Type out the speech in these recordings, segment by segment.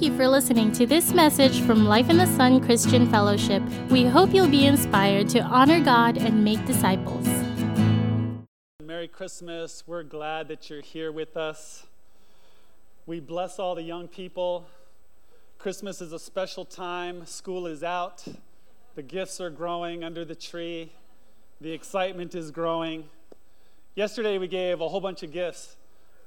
Thank you for listening to this message from Life in the Sun Christian Fellowship. We hope you'll be inspired to honor God and make disciples. Merry Christmas. We're glad that you're here with us. We bless all the young people. Christmas is a special time. School is out. The gifts are growing under the tree. The excitement is growing. Yesterday, we gave a whole bunch of gifts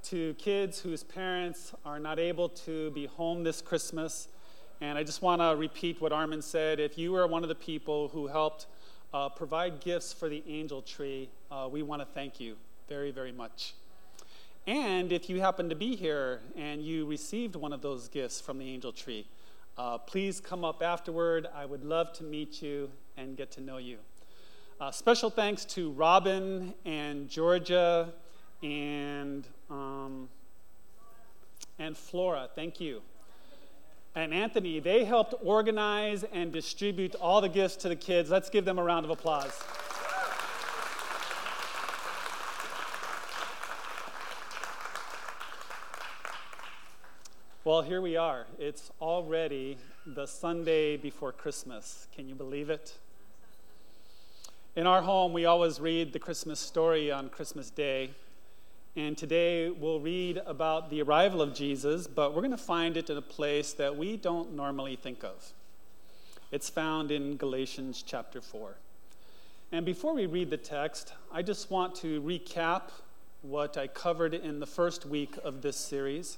to kids whose parents are not able to be home this Christmas. And I just want to repeat what Armin said. If you were one of the people who helped uh, provide gifts for the angel tree, uh, we want to thank you very, very much. And if you happen to be here and you received one of those gifts from the angel tree, uh, please come up afterward. I would love to meet you and get to know you. Uh, special thanks to Robin and Georgia and um, and Flora. Thank you. And Anthony, they helped organize and distribute all the gifts to the kids. Let's give them a round of applause. Well, here we are. It's already the Sunday before Christmas. Can you believe it? In our home, we always read the Christmas story on Christmas Day. And today we'll read about the arrival of Jesus, but we're going to find it in a place that we don't normally think of. It's found in Galatians chapter 4. And before we read the text, I just want to recap what I covered in the first week of this series.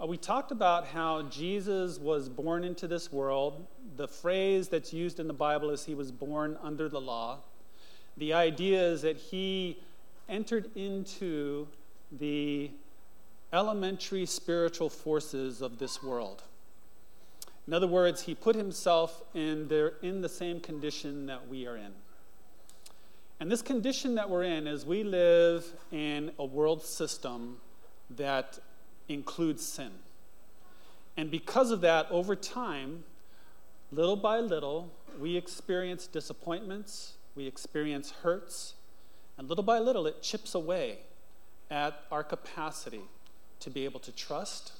Uh, we talked about how Jesus was born into this world. The phrase that's used in the Bible is he was born under the law. The idea is that he entered into the elementary spiritual forces of this world. In other words, he put himself in, there, in the same condition that we are in. And this condition that we're in is we live in a world system that includes sin. And because of that, over time, little by little, we experience disappointments, we experience hurts, and little by little, it chips away at our capacity to be able to trust,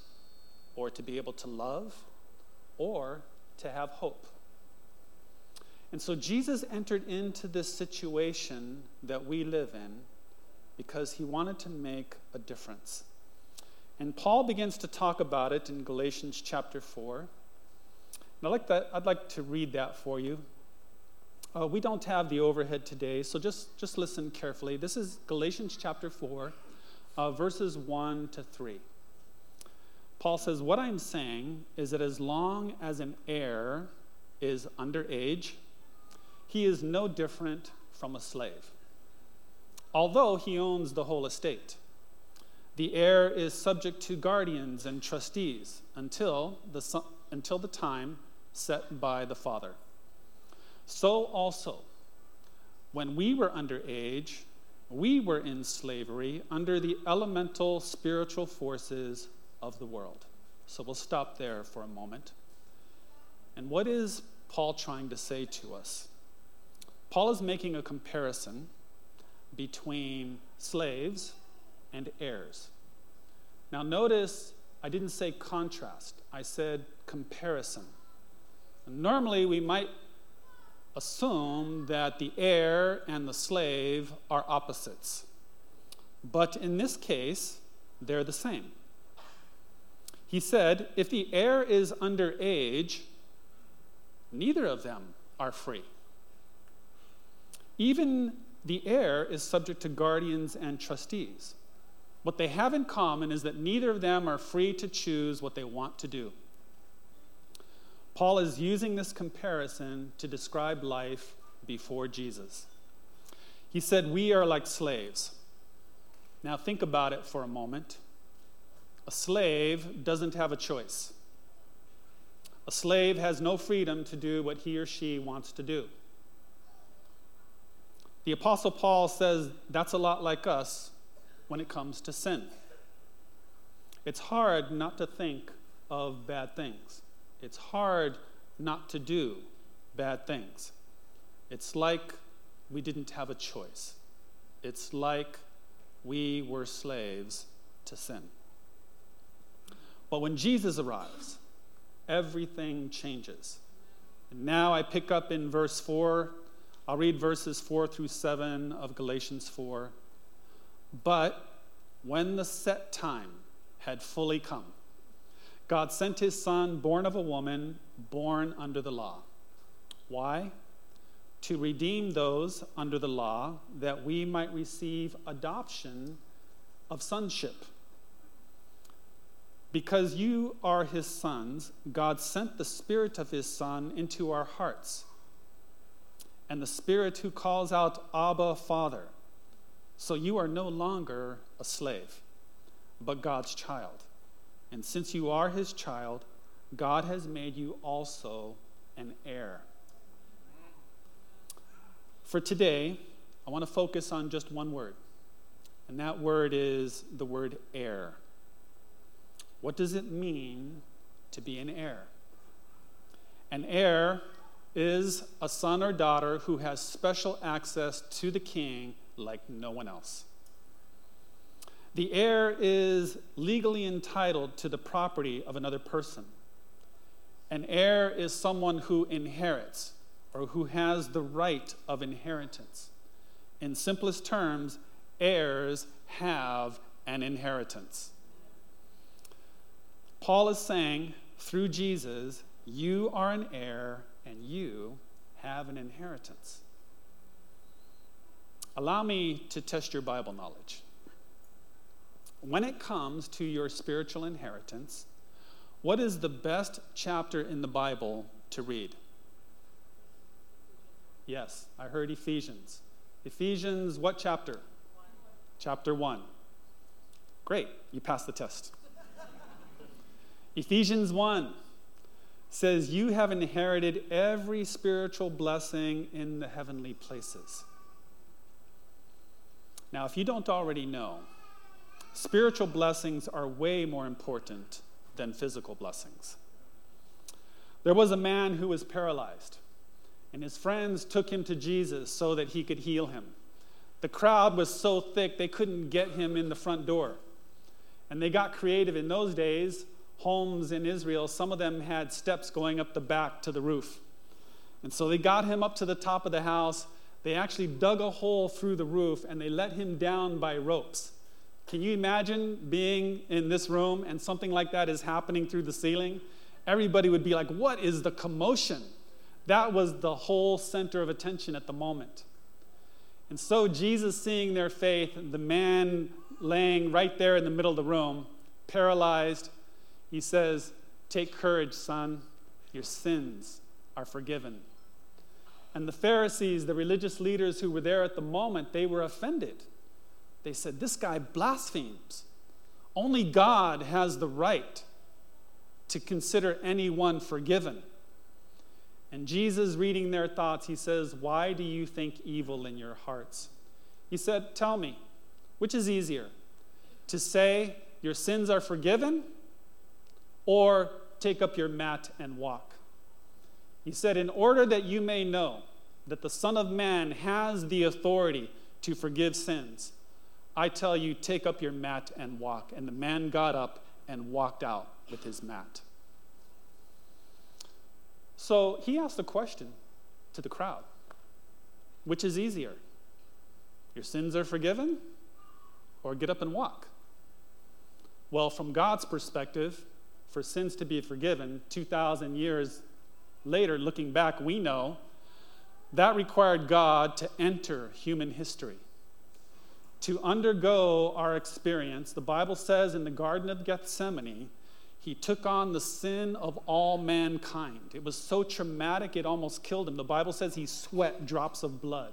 or to be able to love, or to have hope. And so Jesus entered into this situation that we live in because he wanted to make a difference. And Paul begins to talk about it in Galatians chapter 4. And I'd like, that, I'd like to read that for you. Uh, we don't have the overhead today, so just, just listen carefully. This is Galatians chapter 4, uh, verses 1 to 3. Paul says, What I'm saying is that as long as an heir is underage, he is no different from a slave, although he owns the whole estate. The heir is subject to guardians and trustees until the, until the time set by the father. So also, when we were underage, we were in slavery under the elemental spiritual forces of the world. So we'll stop there for a moment. And what is Paul trying to say to us? Paul is making a comparison between slaves and heirs. Now, notice I didn't say contrast, I said comparison. Normally, we might assume that the heir and the slave are opposites. But in this case, they're the same. He said, if the heir is underage, neither of them are free. Even the heir is subject to guardians and trustees. What they have in common is that neither of them are free to choose what they want to do. Paul is using this comparison to describe life before Jesus. He said, We are like slaves. Now, think about it for a moment. A slave doesn't have a choice. A slave has no freedom to do what he or she wants to do. The Apostle Paul says that's a lot like us when it comes to sin. It's hard not to think of bad things it's hard not to do bad things. It's like we didn't have a choice. It's like we were slaves to sin. But when Jesus arrives, everything changes. And now I pick up in verse 4. I'll read verses 4 through 7 of Galatians 4. But when the set time had fully come, God sent his son, born of a woman, born under the law. Why? To redeem those under the law, that we might receive adoption of sonship. Because you are his sons, God sent the Spirit of his Son into our hearts. And the Spirit who calls out, Abba, Father. So you are no longer a slave, but God's child. And since you are his child, God has made you also an heir. For today, I want to focus on just one word, and that word is the word heir. What does it mean to be an heir? An heir is a son or daughter who has special access to the king like no one else. The heir is legally entitled to the property of another person. An heir is someone who inherits or who has the right of inheritance. In simplest terms, heirs have an inheritance. Paul is saying, through Jesus, you are an heir and you have an inheritance. Allow me to test your Bible knowledge. When it comes to your spiritual inheritance, what is the best chapter in the Bible to read? Yes, I heard Ephesians. Ephesians, what chapter? One. Chapter 1. Great, you passed the test. Ephesians 1 says, You have inherited every spiritual blessing in the heavenly places. Now, if you don't already know, spiritual blessings are way more important than physical blessings. There was a man who was paralyzed, and his friends took him to Jesus so that he could heal him. The crowd was so thick they couldn't get him in the front door. And they got creative in those days homes in Israel, some of them had steps going up the back to the roof. And so they got him up to the top of the house. They actually dug a hole through the roof and they let him down by ropes. Can you imagine being in this room and something like that is happening through the ceiling? Everybody would be like, What is the commotion? That was the whole center of attention at the moment. And so, Jesus, seeing their faith, the man laying right there in the middle of the room, paralyzed, he says, Take courage, son, your sins are forgiven. And the Pharisees, the religious leaders who were there at the moment, they were offended. They said, This guy blasphemes. Only God has the right to consider anyone forgiven. And Jesus, reading their thoughts, he says, Why do you think evil in your hearts? He said, Tell me, which is easier? To say your sins are forgiven or take up your mat and walk. He said, In order that you may know that the Son of Man has the authority to forgive sins, I tell you, take up your mat and walk. And the man got up and walked out with his mat. So he asked a question to the crowd Which is easier? Your sins are forgiven, or get up and walk? Well, from God's perspective, for sins to be forgiven 2,000 years later, looking back, we know that required God to enter human history, to undergo our experience. The Bible says in the Garden of Gethsemane, he took on the sin of all mankind. It was so traumatic, it almost killed him. The Bible says he sweat drops of blood.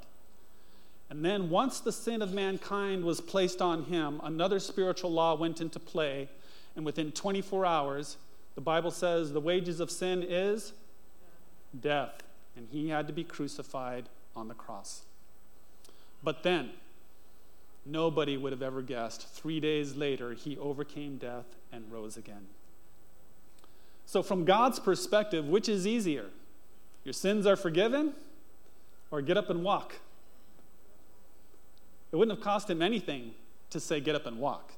And then, once the sin of mankind was placed on him, another spiritual law went into play and within 24 hours, the Bible says the wages of sin is death. And he had to be crucified on the cross. But then, Nobody would have ever guessed. Three days later, he overcame death and rose again. So, from God's perspective, which is easier? Your sins are forgiven, or get up and walk? It wouldn't have cost him anything to say, get up and walk.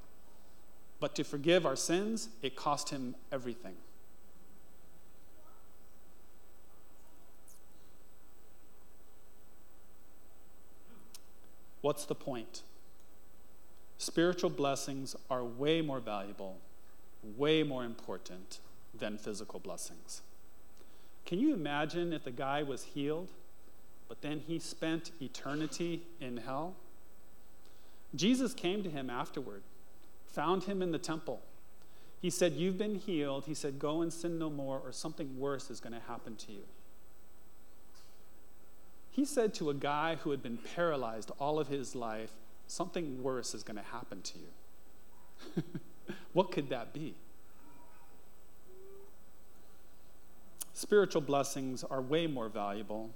But to forgive our sins, it cost him everything. What's the point? Spiritual blessings are way more valuable, way more important than physical blessings. Can you imagine if the guy was healed, but then he spent eternity in hell? Jesus came to him afterward, found him in the temple. He said, You've been healed. He said, Go and sin no more, or something worse is going to happen to you. He said to a guy who had been paralyzed all of his life, Something worse is going to happen to you. what could that be? Spiritual blessings are way more valuable.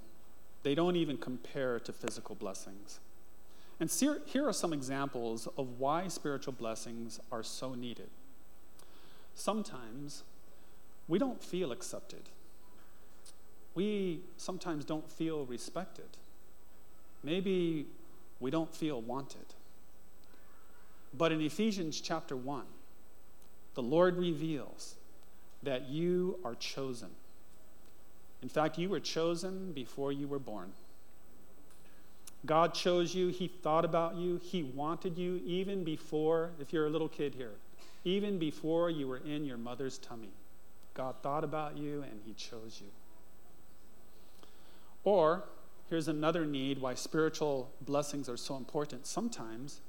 They don't even compare to physical blessings. And here are some examples of why spiritual blessings are so needed. Sometimes we don't feel accepted. We sometimes don't feel respected. Maybe we don't feel wanted. But in Ephesians chapter 1, the Lord reveals that you are chosen. In fact, you were chosen before you were born. God chose you, He thought about you, He wanted you even before, if you're a little kid here, even before you were in your mother's tummy. God thought about you and He chose you. Or, here's another need why spiritual blessings are so important. Sometimes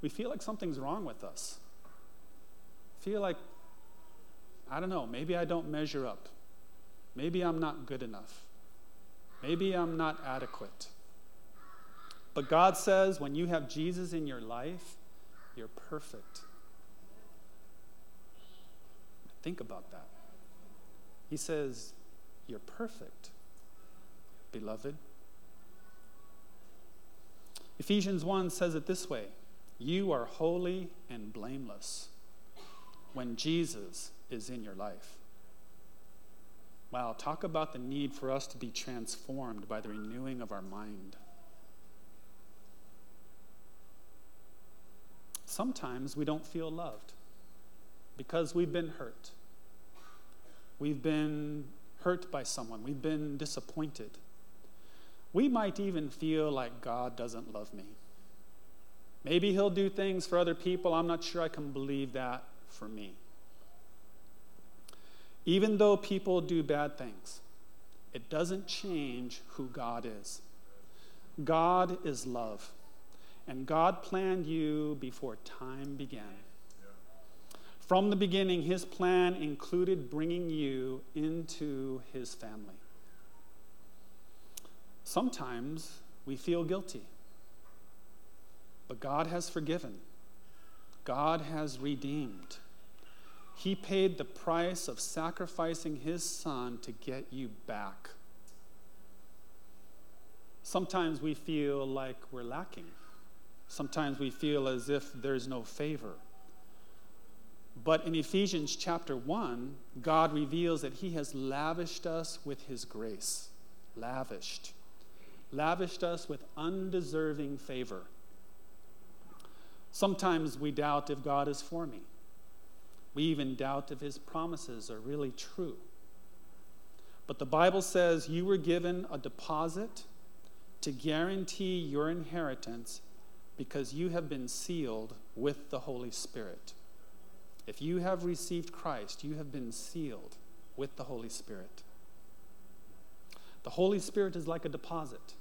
we feel like something's wrong with us. Feel like, I don't know, maybe I don't measure up. Maybe I'm not good enough. Maybe I'm not adequate. But God says when you have Jesus in your life, you're perfect. Think about that. He says, You're perfect, beloved. Ephesians 1 says it this way You are holy and blameless when Jesus is in your life. Wow, talk about the need for us to be transformed by the renewing of our mind. Sometimes we don't feel loved because we've been hurt. We've been hurt by someone. We've been disappointed. We might even feel like God doesn't love me. Maybe He'll do things for other people. I'm not sure I can believe that for me. Even though people do bad things, it doesn't change who God is. God is love. And God planned you before time began. From the beginning, His plan included bringing you into His family. Sometimes we feel guilty, but God has forgiven, God has redeemed. He paid the price of sacrificing His Son to get you back. Sometimes we feel like we're lacking. Sometimes we feel as if there's no favor. But in Ephesians chapter 1, God reveals that He has lavished us with His grace. Lavished. Lavished us with undeserving favor. Sometimes we doubt if God is for me. We even doubt if His promises are really true. But the Bible says you were given a deposit to guarantee your inheritance because you have been sealed with the Holy Spirit. If you have received Christ, you have been sealed with the Holy Spirit. The Holy Spirit is like a deposit,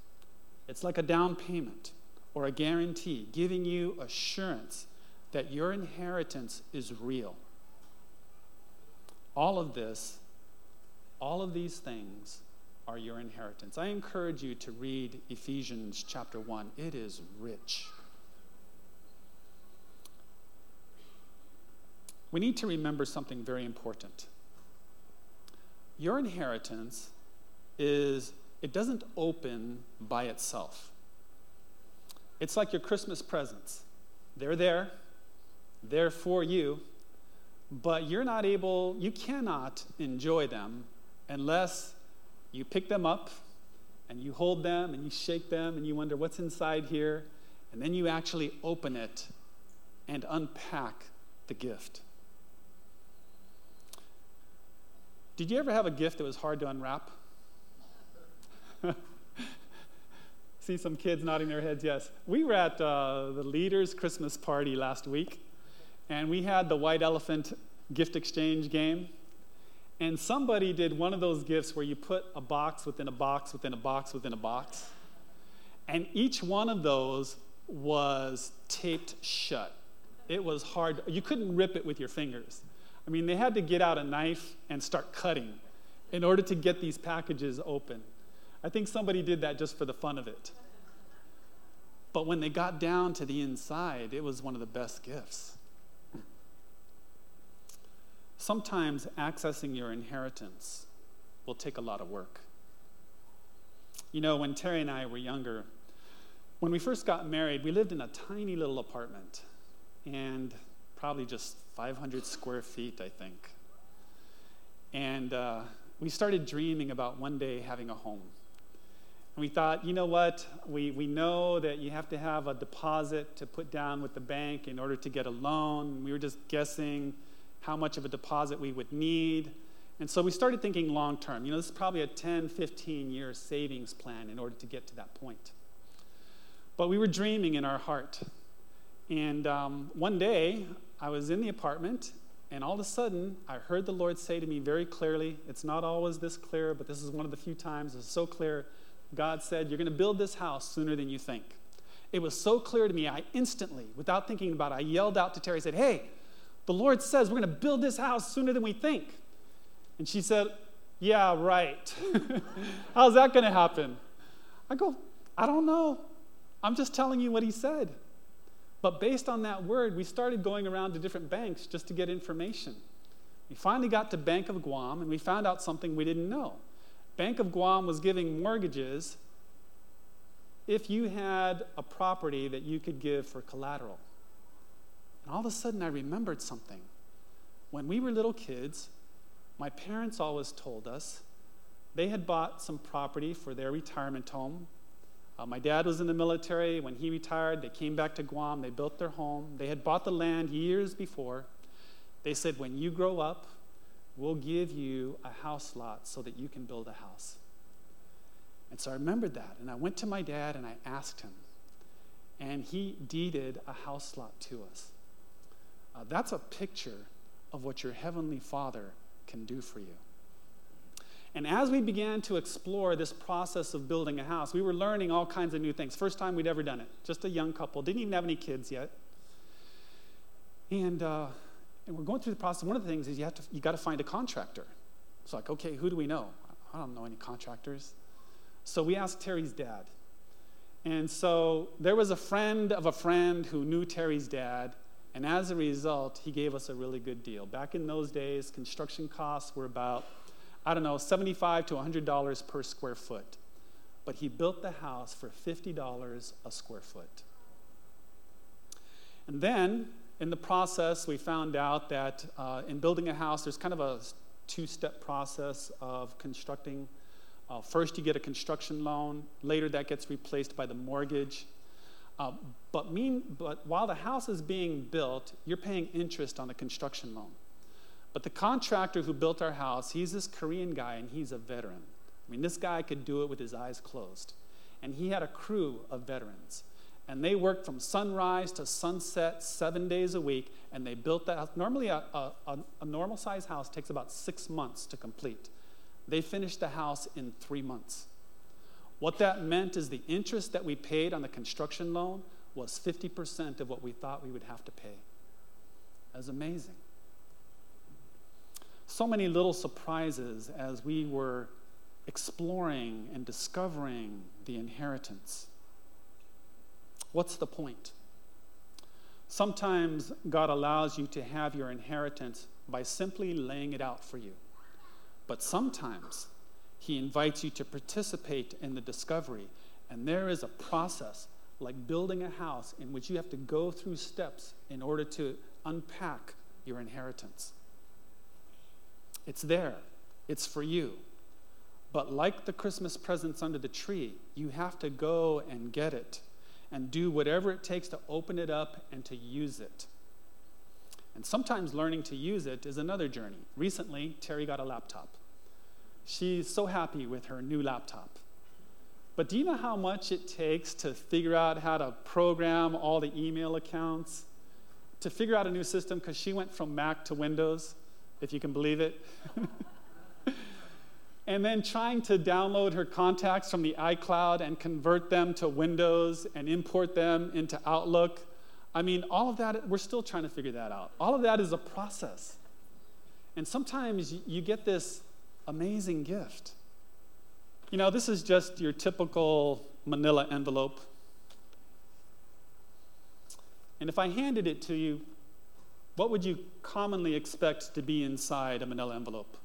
it's like a down payment or a guarantee, giving you assurance that your inheritance is real. All of this, all of these things are your inheritance. I encourage you to read Ephesians chapter 1. It is rich. we need to remember something very important. Your inheritance is, it doesn't open by itself. It's like your Christmas presents. They're there, they're for you, but you're not able, you cannot enjoy them unless you pick them up and you hold them and you shake them and you wonder what's inside here, and then you actually open it and unpack the gift. Did you ever have a gift that was hard to unwrap? See, some kids nodding their heads, yes. We were at uh, the leaders' Christmas party last week, and we had the white elephant gift exchange game. And somebody did one of those gifts where you put a box within a box within a box within a box. And each one of those was taped shut. It was hard. You couldn't rip it with your fingers. I mean, they had to get out a knife and start cutting in order to get these packages open. I think somebody did that just for the fun of it. But when they got down to the inside, it was one of the best gifts. Sometimes accessing your inheritance will take a lot of work. You know, when Terry and I were younger, when we first got married, we lived in a tiny little apartment and probably just 500 square feet, I think. And uh, we started dreaming about one day having a home. We thought, you know what? We, we know that you have to have a deposit to put down with the bank in order to get a loan. We were just guessing how much of a deposit we would need. And so we started thinking long term. You know, this is probably a 10, 15 year savings plan in order to get to that point. But we were dreaming in our heart. And um, one day, I was in the apartment, and all of a sudden, I heard the Lord say to me very clearly it's not always this clear, but this is one of the few times it's so clear. God said, You're going to build this house sooner than you think. It was so clear to me, I instantly, without thinking about it, I yelled out to Terry, said, Hey, the Lord says we're going to build this house sooner than we think. And she said, Yeah, right. How's that going to happen? I go, I don't know. I'm just telling you what he said. But based on that word, we started going around to different banks just to get information. We finally got to Bank of Guam and we found out something we didn't know. Bank of Guam was giving mortgages if you had a property that you could give for collateral. And all of a sudden, I remembered something. When we were little kids, my parents always told us they had bought some property for their retirement home. Uh, my dad was in the military. When he retired, they came back to Guam. They built their home. They had bought the land years before. They said, When you grow up, we'll give you a house lot so that you can build a house. And so I remembered that. And I went to my dad and I asked him. And he deeded a house lot to us. Uh, that's a picture of what your Heavenly Father can do for you. And as we began to explore this process of building a house, we were learning all kinds of new things. First time we'd ever done it. Just a young couple, didn't even have any kids yet. And, uh, and we're going through the process. One of the things is you have to you got to find a contractor. It's like, okay, who do we know? I don't know any contractors. So we asked Terry's dad. And so there was a friend of a friend who knew Terry's dad, and as a result, he gave us a really good deal. Back in those days, construction costs were about, I don't know, 75 to $100 per square foot. But he built the house for $50 a square foot. And then, in the process, we found out that uh, in building a house, there's kind of a two step process of constructing. Uh, first, you get a construction loan, later, that gets replaced by the mortgage. Uh, but, mean, but while the house is being built, you're paying interest on the construction loan. But the contractor who built our house, he's this Korean guy and he's a veteran. I mean, this guy could do it with his eyes closed. And he had a crew of veterans. And they worked from sunrise to sunset seven days a week. And they built that house. Normally, a, a, a normal size house takes about six months to complete. They finished the house in three months. What that meant is the interest that we paid on the construction loan was 50% of what we thought we would have to pay. That was amazing. So many little surprises as we were exploring and discovering the inheritance. What's the point? Sometimes God allows you to have your inheritance by simply laying it out for you. But sometimes he invites you to participate in the discovery. And there is a process, like building a house, in which you have to go through steps in order to unpack your inheritance. It's there, it's for you. But like the Christmas presents under the tree, you have to go and get it and do whatever it takes to open it up and to use it. And sometimes learning to use it is another journey. Recently, Terry got a laptop. She's so happy with her new laptop. But do you know how much it takes to figure out how to program all the email accounts? To figure out a new system, because she went from Mac to Windows, if you can believe it. and then trying to download her contacts from the iCloud and convert them to Windows and import them into Outlook. I mean, all of that, we're still trying to figure that out. All of that is a process. And sometimes you get this amazing gift. You know, this is just your typical manila envelope. And if I handed it to you, what would you commonly expect to be inside a manila envelope?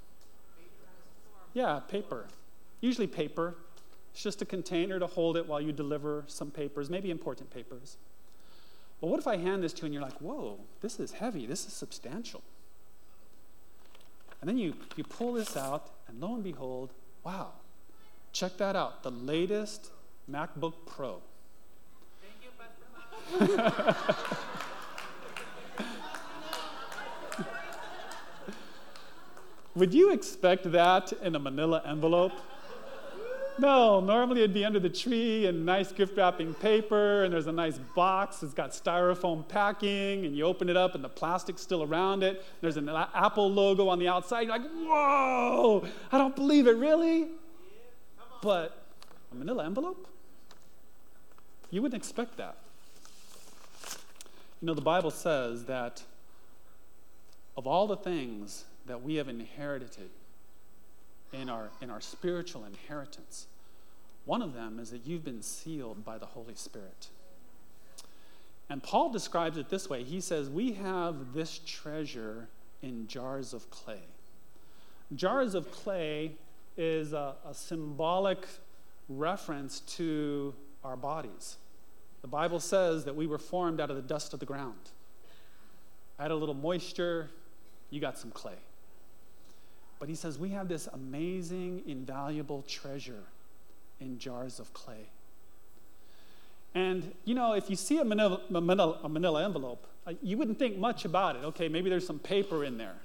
Yeah, paper. Usually paper. It's just a container to hold it while you deliver some papers, maybe important papers. Well, what if I hand this to you and you're like, whoa, this is heavy, this is substantial? And then you, you pull this out, and lo and behold, wow, check that out the latest MacBook Pro. Thank you, Would you expect that in a manila envelope? No, normally it'd be under the tree and nice gift wrapping paper, and there's a nice box. It's got styrofoam packing, and you open it up, and the plastic's still around it. There's an Apple logo on the outside. You're like, whoa, I don't believe it, really? But a manila envelope? You wouldn't expect that. You know, the Bible says that of all the things that we have inherited in our, in our spiritual inheritance. One of them is that you've been sealed by the Holy Spirit. And Paul describes it this way He says, We have this treasure in jars of clay. Jars of clay is a, a symbolic reference to our bodies. The Bible says that we were formed out of the dust of the ground. Add a little moisture, you got some clay. But he says we have this amazing, invaluable treasure in jars of clay. And, you know, if you see a manila, manila, a manila envelope, uh, you wouldn't think much about it. Okay, maybe there's some paper in there.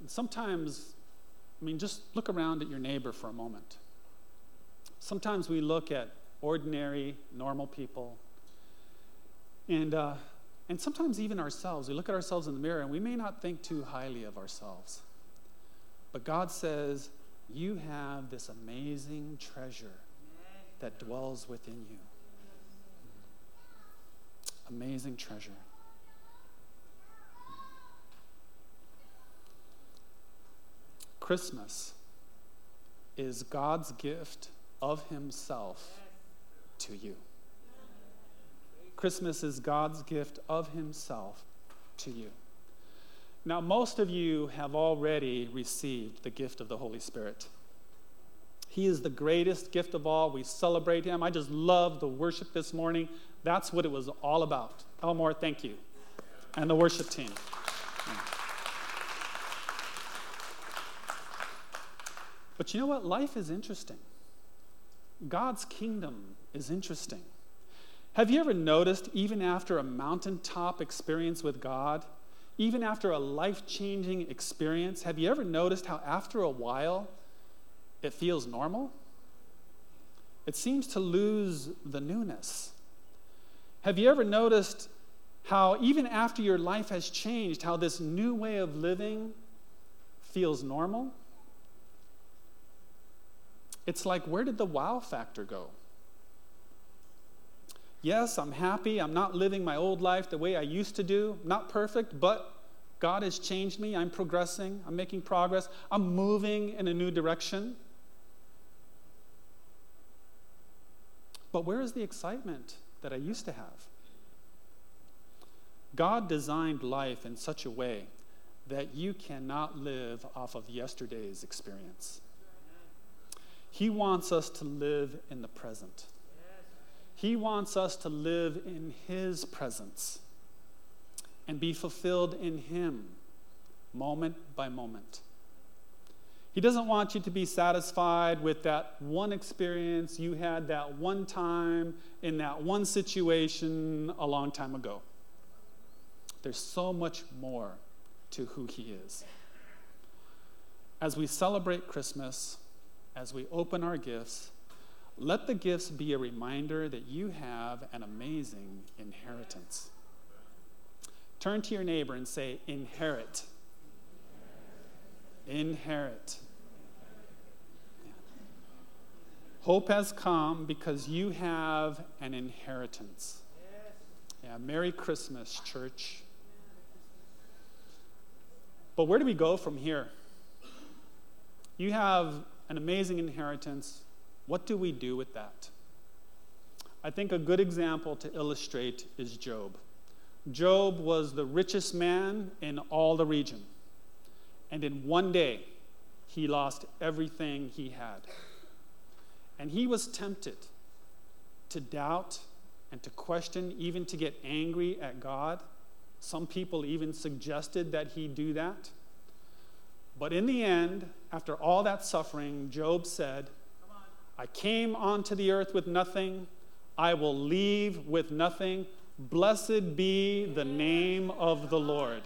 And sometimes, I mean, just look around at your neighbor for a moment. Sometimes we look at ordinary, normal people, and uh, and sometimes even ourselves, we look at ourselves in the mirror and we may not think too highly of ourselves. But God says, You have this amazing treasure that dwells within you. Amazing treasure. Christmas is God's gift of Himself to you. Christmas is God's gift of Himself to you. Now, most of you have already received the gift of the Holy Spirit. He is the greatest gift of all. We celebrate Him. I just love the worship this morning. That's what it was all about. Elmore, thank you. And the worship team. But you know what? Life is interesting. God's kingdom is interesting. Have you ever noticed, even after a mountaintop experience with God, even after a life changing experience, have you ever noticed how after a while it feels normal? It seems to lose the newness. Have you ever noticed how, even after your life has changed, how this new way of living feels normal? It's like, where did the wow factor go? Yes, I'm happy. I'm not living my old life the way I used to do. Not perfect, but God has changed me. I'm progressing. I'm making progress. I'm moving in a new direction. But where is the excitement that I used to have? God designed life in such a way that you cannot live off of yesterday's experience. He wants us to live in the present. He wants us to live in His presence and be fulfilled in Him moment by moment. He doesn't want you to be satisfied with that one experience you had that one time in that one situation a long time ago. There's so much more to who He is. As we celebrate Christmas, as we open our gifts, let the gifts be a reminder that you have an amazing inheritance. Turn to your neighbor and say, Inherit. Inherit. Hope has come because you have an inheritance. Yeah, Merry Christmas, church. But where do we go from here? You have an amazing inheritance. What do we do with that? I think a good example to illustrate is Job. Job was the richest man in all the region. And in one day, he lost everything he had. And he was tempted to doubt and to question, even to get angry at God. Some people even suggested that he do that. But in the end, after all that suffering, Job said, I came onto the earth with nothing, I will leave with nothing. Blessed be the name of the Lord.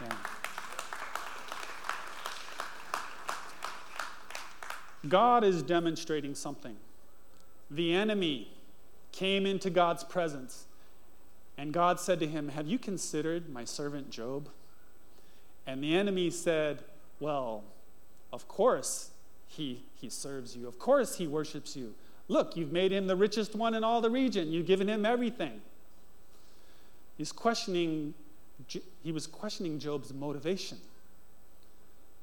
Yeah. God is demonstrating something. The enemy came into God's presence, and God said to him, Have you considered my servant Job? And the enemy said, Well, of course he, he serves you. Of course he worships you. Look, you've made him the richest one in all the region. You've given him everything. He's questioning, he was questioning Job's motivation.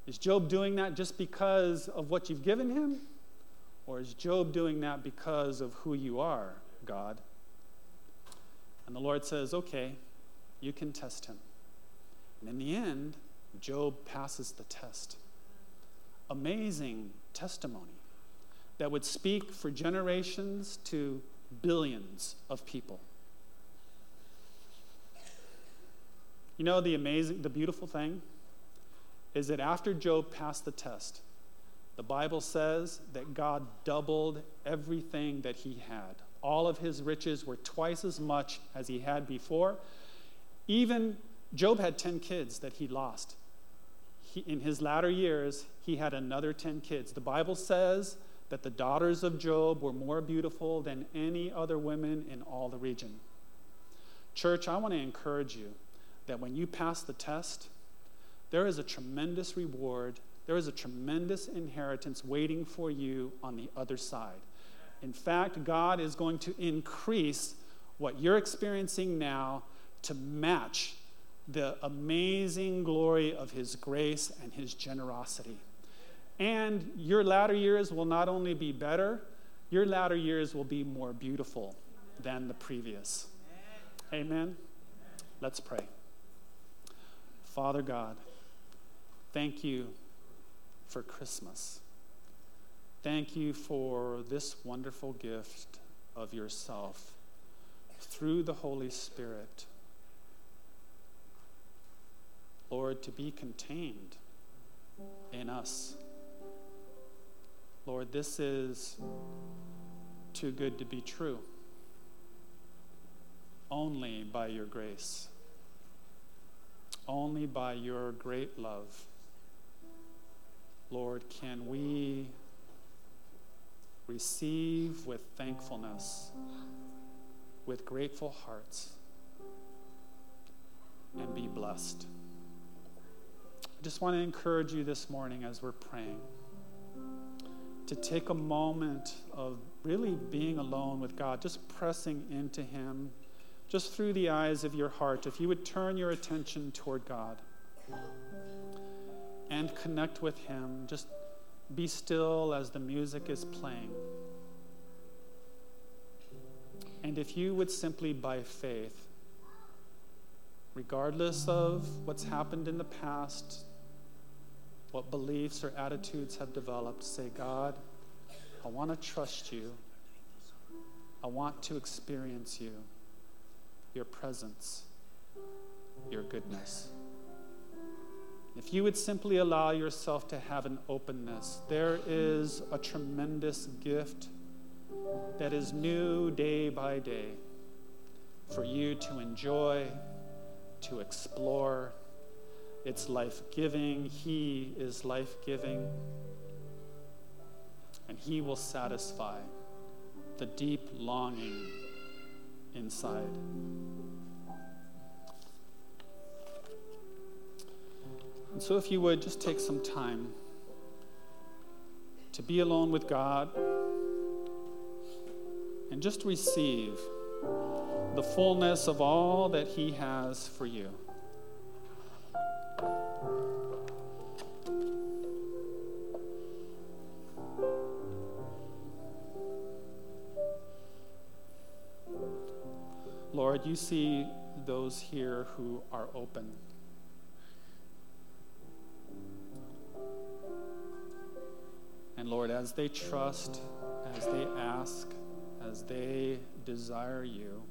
Is Job doing that just because of what you've given him? Or is Job doing that because of who you are, God? And the Lord says, okay, you can test him. And in the end, Job passes the test. Amazing testimony that would speak for generations to billions of people. You know the amazing, the beautiful thing? is that after Job passed the test, the Bible says that God doubled everything that he had. All of his riches were twice as much as he had before. Even Job had 10 kids that he lost. He, in his latter years, he had another 10 kids. The Bible says that the daughters of Job were more beautiful than any other women in all the region. Church, I want to encourage you that when you pass the test, there is a tremendous reward, there is a tremendous inheritance waiting for you on the other side. In fact, God is going to increase what you're experiencing now to match the amazing glory of His grace and His generosity. And your latter years will not only be better, your latter years will be more beautiful than the previous. Amen. Let's pray. Father God, Thank you for Christmas. Thank you for this wonderful gift of yourself through the Holy Spirit. Lord, to be contained in us. Lord, this is too good to be true. Only by your grace, only by your great love Lord, can we receive with thankfulness, with grateful hearts, and be blessed? Just want to encourage you this morning as we're praying to take a moment of really being alone with God, just pressing into Him, just through the eyes of your heart. If you would turn your attention toward God and connect with Him. Just be still as the music is playing. And if you would simply, by faith, regardless of what's happened in the past, what beliefs or attitudes have developed, say, God, I want to trust you. I want to experience you, your presence, your goodness. If you would simply allow yourself to have an openness, there is a tremendous gift that is new day by day for you to enjoy, to explore. It's life giving. He is life giving. and He will satisfy the deep longing inside. And so, if you would just take some time to be alone with God and just receive the fullness of all that He has for you. Lord, you see those here who are open. And Lord, as they trust, as they ask, as they desire you,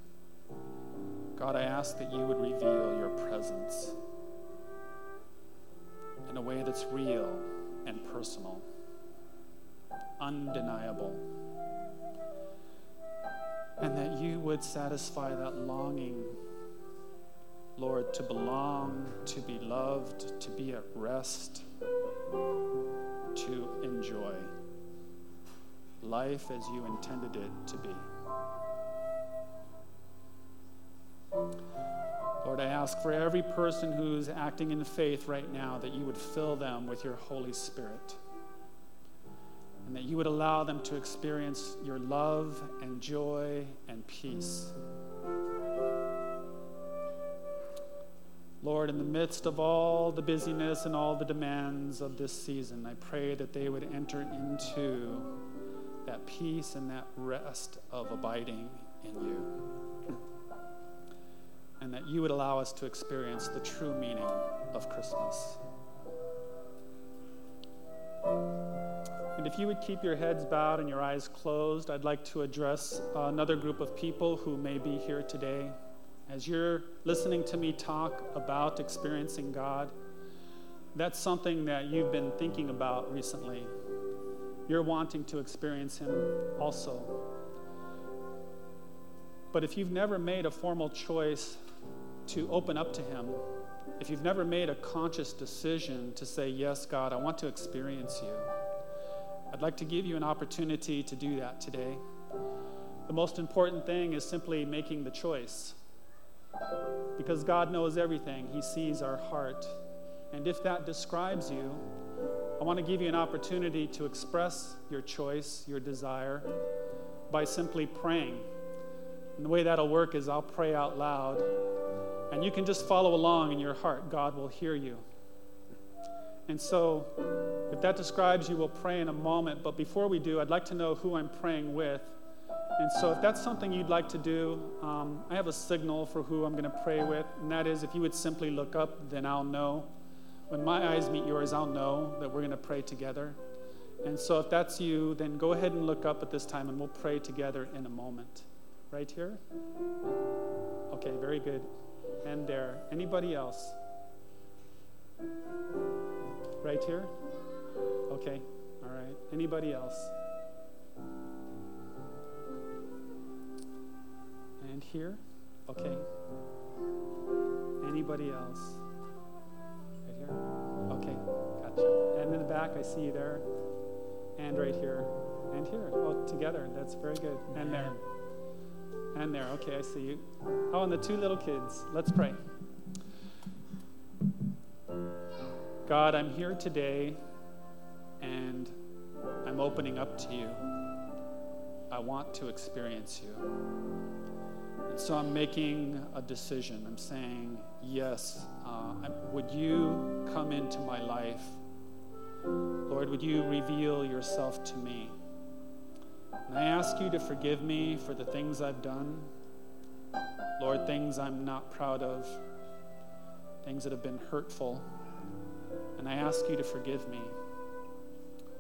God, I ask that you would reveal your presence in a way that's real and personal, undeniable, and that you would satisfy that longing, Lord, to belong, to be loved, to be at rest, to enjoy life as you intended it to be. Lord, I ask for every person who's acting in faith right now that you would fill them with your Holy Spirit and that you would allow them to experience your love and joy and peace. Lord, in the midst of all the busyness and all the demands of this season, I pray that they would enter into that peace and that rest of abiding in you and that you would allow us to experience the true meaning of Christmas. And if you would keep your heads bowed and your eyes closed, I'd like to address another group of people who may be here today. As you're listening to me talk about experiencing God, that's something that you've been thinking about recently. You're wanting to experience Him also. But if you've never made a formal choice to open up to Him, if you've never made a conscious decision to say, Yes, God, I want to experience you, I'd like to give you an opportunity to do that today. The most important thing is simply making the choice. Because God knows everything, He sees our heart. And if that describes you, I want to give you an opportunity to express your choice, your desire, by simply praying. And the way that'll work is I'll pray out loud and you can just follow along in your heart. God will hear you. And so, if that describes you, we'll pray in a moment. But before we do, I'd like to know who I'm praying with. And so, if that's something you'd like to do, um, I have a signal for who I'm going to pray with. And that is if you would simply look up, then I'll know. When my eyes meet yours, I'll know that we're going to pray together. And so, if that's you, then go ahead and look up at this time and we'll pray together in a moment. Right here? Okay, very good and there. Anybody else? Right here? Okay, all right. Anybody else? And here? Okay. Anybody else? Right here? Okay, gotcha. And in the back, I see you there. And right here. And here. Oh, together. That's very good. And there. And there. Okay, I see you. Oh, and the two little kids. Let's pray. God, I'm here today and I'm opening up to you. I want to experience you. And so I'm making a decision. I'm saying, yes, uh, would you come into my life? Lord, would you reveal yourself to me? And I ask you to forgive me for the things I've done. Lord, things I'm not proud of, things that have been hurtful. And I ask you to forgive me.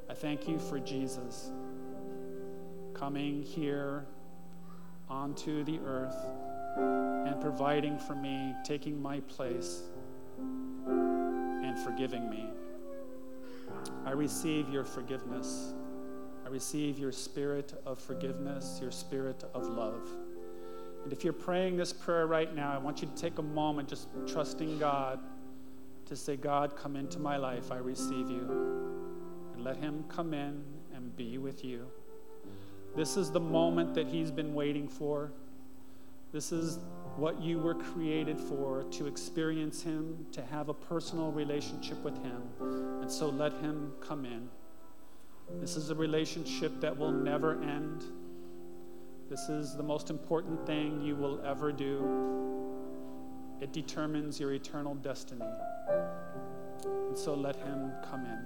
I thank you for Jesus coming here onto the earth and providing for me, taking my place, and forgiving me. I receive your forgiveness. I receive your spirit of forgiveness, your spirit of love. And if you're praying this prayer right now, I want you to take a moment just trusting God to say, God, come into my life. I receive you. and let him come in and be with you. This is the moment that he's been waiting for. This is what you were created for to experience him, to have a personal relationship with him. And so let him come in. This is a relationship that will never end. This is the most important thing you will ever do. It determines your eternal destiny. And so let him come in.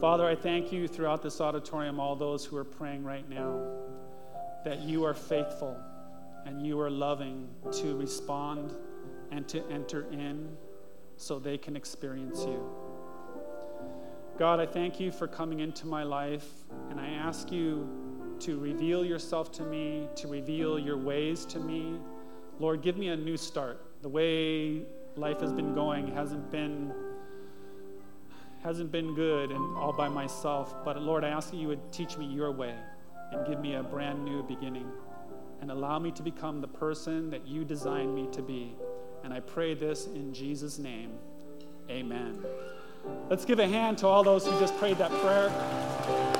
Father, I thank you throughout this auditorium, all those who are praying right now, that you are faithful and you are loving to respond and to enter in so they can experience you. God, I thank you for coming into my life, and I ask you to reveal yourself to me, to reveal your ways to me. Lord, give me a new start. The way life has been going hasn't been hasn't been good and all by myself, but Lord, I ask that you would teach me your way and give me a brand new beginning and allow me to become the person that you designed me to be. And I pray this in Jesus' name. Amen. Let's give a hand to all those who just prayed that prayer.